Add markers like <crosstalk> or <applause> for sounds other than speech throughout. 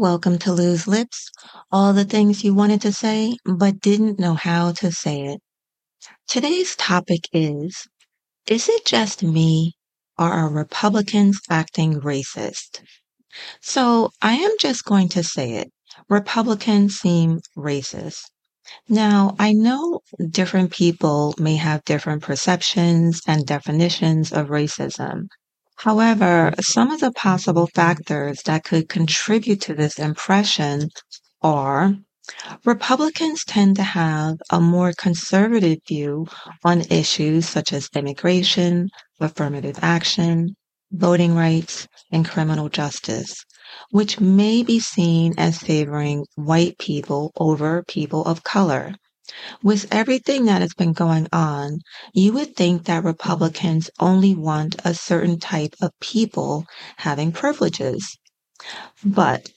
Welcome to Loose Lips, all the things you wanted to say but didn't know how to say it. Today's topic is Is it just me or are Republicans acting racist? So I am just going to say it. Republicans seem racist. Now, I know different people may have different perceptions and definitions of racism. However, some of the possible factors that could contribute to this impression are Republicans tend to have a more conservative view on issues such as immigration, affirmative action, voting rights, and criminal justice, which may be seen as favoring white people over people of color. With everything that has been going on, you would think that Republicans only want a certain type of people having privileges. But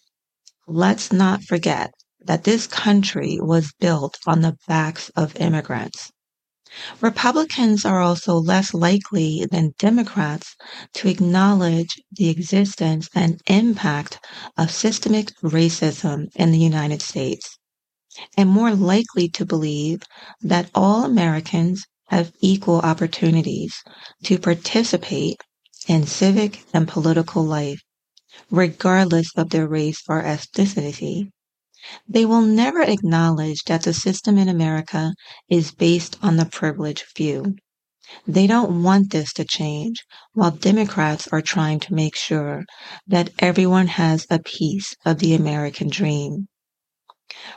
let's not forget that this country was built on the backs of immigrants. Republicans are also less likely than Democrats to acknowledge the existence and impact of systemic racism in the United States and more likely to believe that all Americans have equal opportunities to participate in civic and political life, regardless of their race or ethnicity. They will never acknowledge that the system in America is based on the privileged few. They don't want this to change, while Democrats are trying to make sure that everyone has a piece of the American dream.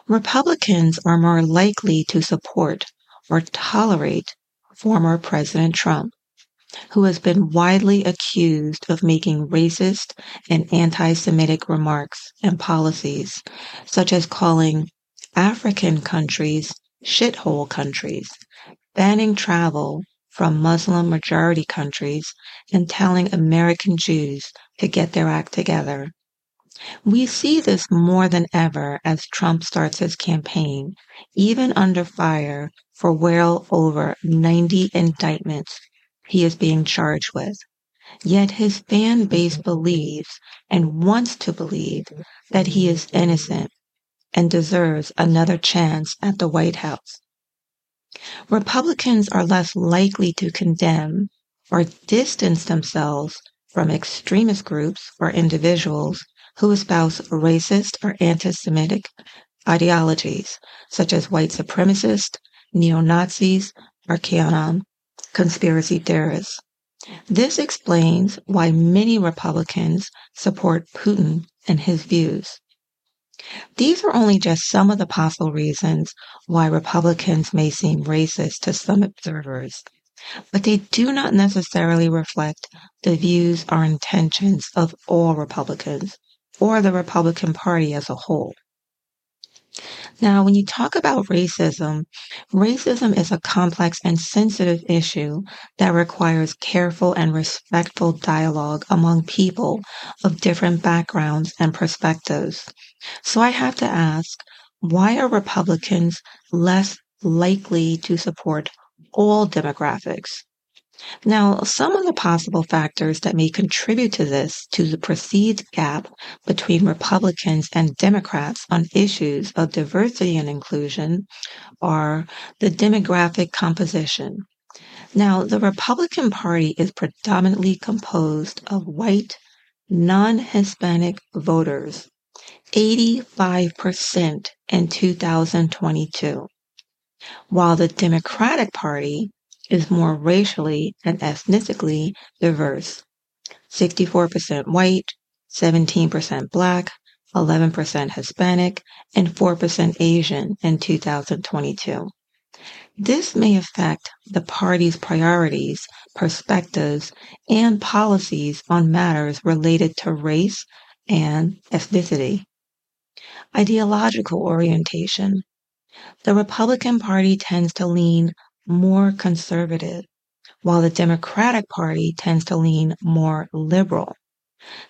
Republicans are more likely to support or tolerate former President Trump, who has been widely accused of making racist and anti Semitic remarks and policies, such as calling African countries shithole countries, banning travel from Muslim majority countries, and telling American Jews to get their act together. We see this more than ever as Trump starts his campaign, even under fire for well over 90 indictments he is being charged with. Yet his fan base believes and wants to believe that he is innocent and deserves another chance at the White House. Republicans are less likely to condemn or distance themselves from extremist groups or individuals who espouse racist or anti-Semitic ideologies, such as white supremacists, neo-Nazis, or QAnon conspiracy theorists. This explains why many Republicans support Putin and his views. These are only just some of the possible reasons why Republicans may seem racist to some observers, but they do not necessarily reflect the views or intentions of all Republicans or the Republican Party as a whole. Now, when you talk about racism, racism is a complex and sensitive issue that requires careful and respectful dialogue among people of different backgrounds and perspectives. So I have to ask, why are Republicans less likely to support all demographics? Now, some of the possible factors that may contribute to this, to the perceived gap between Republicans and Democrats on issues of diversity and inclusion, are the demographic composition. Now, the Republican Party is predominantly composed of white, non Hispanic voters, 85% in 2022, while the Democratic Party is more racially and ethnically diverse 64% white, 17% black, 11% Hispanic, and 4% Asian in 2022. This may affect the party's priorities, perspectives, and policies on matters related to race and ethnicity. Ideological orientation. The Republican Party tends to lean more conservative, while the Democratic Party tends to lean more liberal.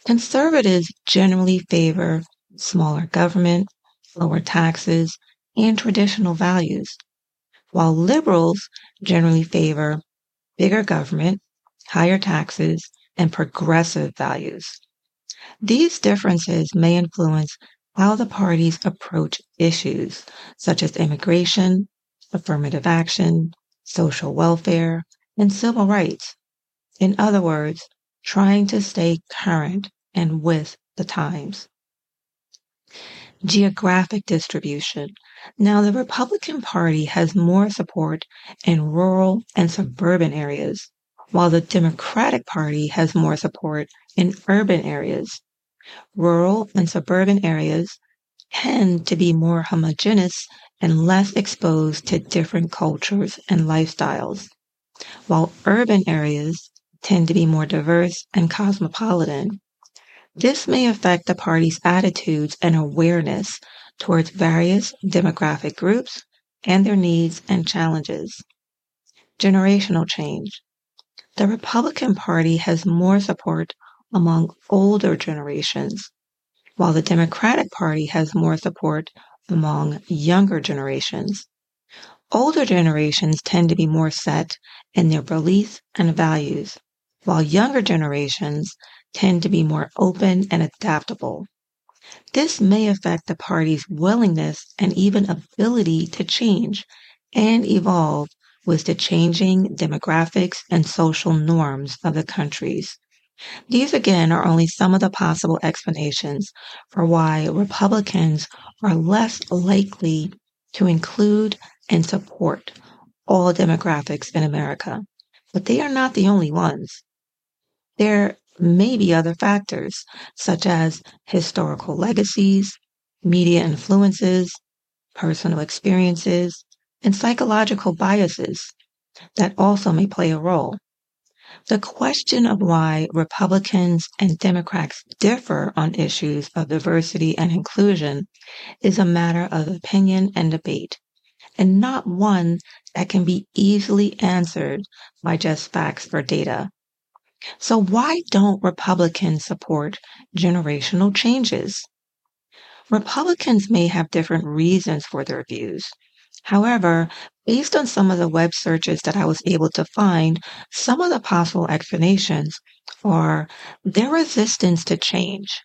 Conservatives generally favor smaller government, lower taxes, and traditional values, while liberals generally favor bigger government, higher taxes, and progressive values. These differences may influence how the parties approach issues such as immigration, affirmative action, social welfare, and civil rights. In other words, trying to stay current and with the times. Geographic distribution. Now, the Republican Party has more support in rural and suburban areas, while the Democratic Party has more support in urban areas. Rural and suburban areas tend to be more homogeneous and less exposed to different cultures and lifestyles, while urban areas tend to be more diverse and cosmopolitan. This may affect the party's attitudes and awareness towards various demographic groups and their needs and challenges. Generational change. The Republican Party has more support among older generations, while the Democratic Party has more support among younger generations. Older generations tend to be more set in their beliefs and values, while younger generations tend to be more open and adaptable. This may affect the party's willingness and even ability to change and evolve with the changing demographics and social norms of the countries. These again are only some of the possible explanations for why Republicans are less likely to include and support all demographics in America. But they are not the only ones. There may be other factors, such as historical legacies, media influences, personal experiences, and psychological biases that also may play a role. The question of why Republicans and Democrats differ on issues of diversity and inclusion is a matter of opinion and debate, and not one that can be easily answered by just facts or data. So why don't Republicans support generational changes? Republicans may have different reasons for their views. However, based on some of the web searches that I was able to find, some of the possible explanations are their resistance to change.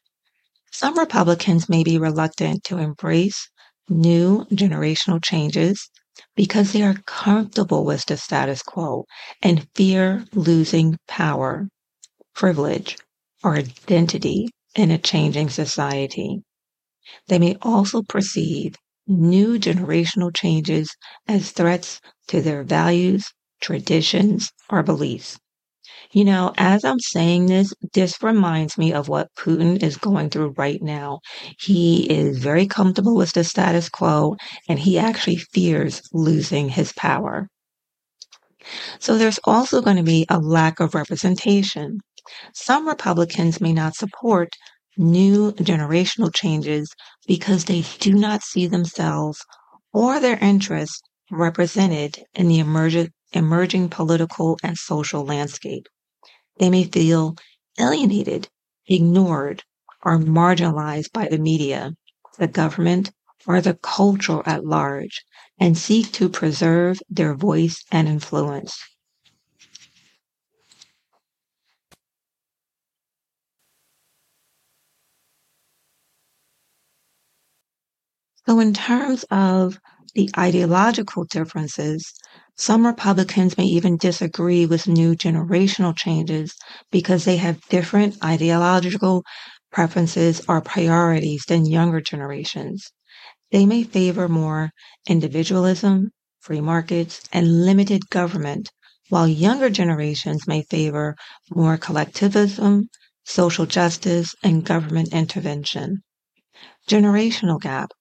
Some Republicans may be reluctant to embrace new generational changes because they are comfortable with the status quo and fear losing power, privilege, or identity in a changing society. They may also perceive new generational changes as threats to their values, traditions, or beliefs. You know, as I'm saying this, this reminds me of what Putin is going through right now. He is very comfortable with the status quo and he actually fears losing his power. So there's also going to be a lack of representation. Some Republicans may not support new generational changes because they do not see themselves or their interests represented in the emerging, emerging political and social landscape. They may feel alienated, ignored, or marginalized by the media, the government, or the culture at large, and seek to preserve their voice and influence. So, in terms of the ideological differences, some Republicans may even disagree with new generational changes because they have different ideological preferences or priorities than younger generations. They may favor more individualism, free markets, and limited government, while younger generations may favor more collectivism, social justice, and government intervention. Generational gap.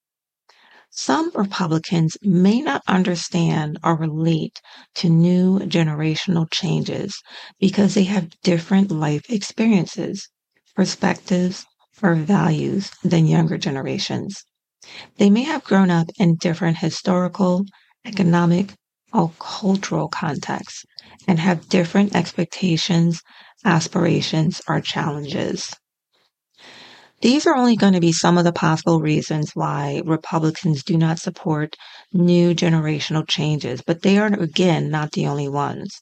Some Republicans may not understand or relate to new generational changes because they have different life experiences, perspectives, or values than younger generations. They may have grown up in different historical, economic, or cultural contexts and have different expectations, aspirations, or challenges. These are only going to be some of the possible reasons why Republicans do not support new generational changes, but they are, again, not the only ones.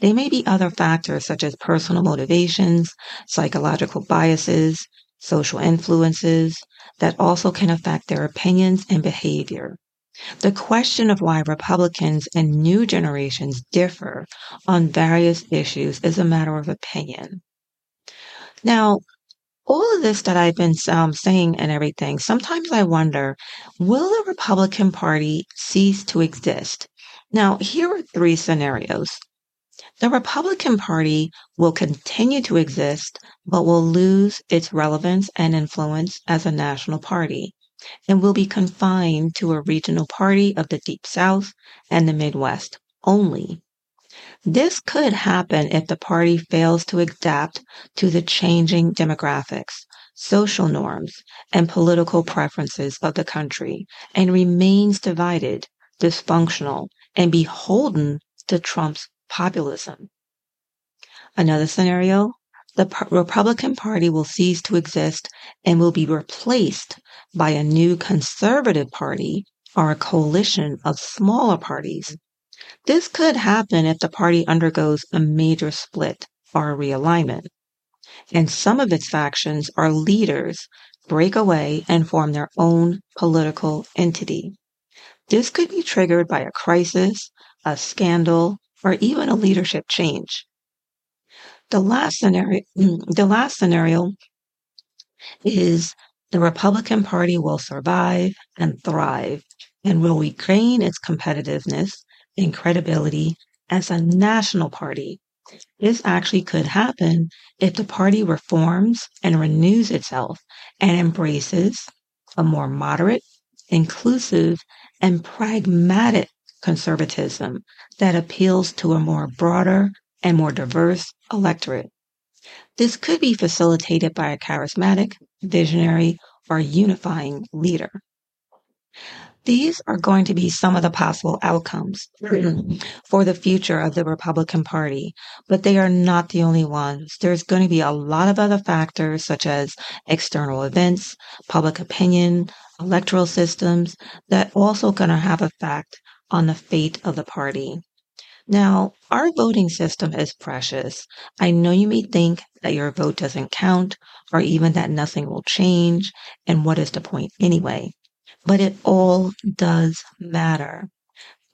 There may be other factors such as personal motivations, psychological biases, social influences that also can affect their opinions and behavior. The question of why Republicans and new generations differ on various issues is a matter of opinion. Now, all of this that I've been um, saying and everything, sometimes I wonder will the Republican Party cease to exist? Now, here are three scenarios. The Republican Party will continue to exist, but will lose its relevance and influence as a national party and will be confined to a regional party of the Deep South and the Midwest only. This could happen if the party fails to adapt to the changing demographics, social norms, and political preferences of the country and remains divided, dysfunctional, and beholden to Trump's populism. Another scenario the Republican Party will cease to exist and will be replaced by a new conservative party or a coalition of smaller parties. This could happen if the party undergoes a major split or realignment. And some of its factions or leaders break away and form their own political entity. This could be triggered by a crisis, a scandal, or even a leadership change. The last scenario, <clears throat> the last scenario is the Republican Party will survive and thrive and will regain its competitiveness and credibility as a national party. This actually could happen if the party reforms and renews itself and embraces a more moderate, inclusive, and pragmatic conservatism that appeals to a more broader and more diverse electorate. This could be facilitated by a charismatic, visionary, or unifying leader. These are going to be some of the possible outcomes <clears throat> for the future of the Republican Party, but they are not the only ones. There's going to be a lot of other factors such as external events, public opinion, electoral systems that also going to have effect on the fate of the party. Now, our voting system is precious. I know you may think that your vote doesn't count or even that nothing will change, and what is the point anyway? But it all does matter.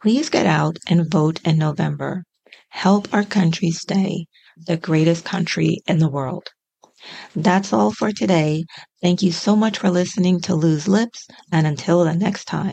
Please get out and vote in November. Help our country stay the greatest country in the world. That's all for today. Thank you so much for listening to Loose Lips, and until the next time.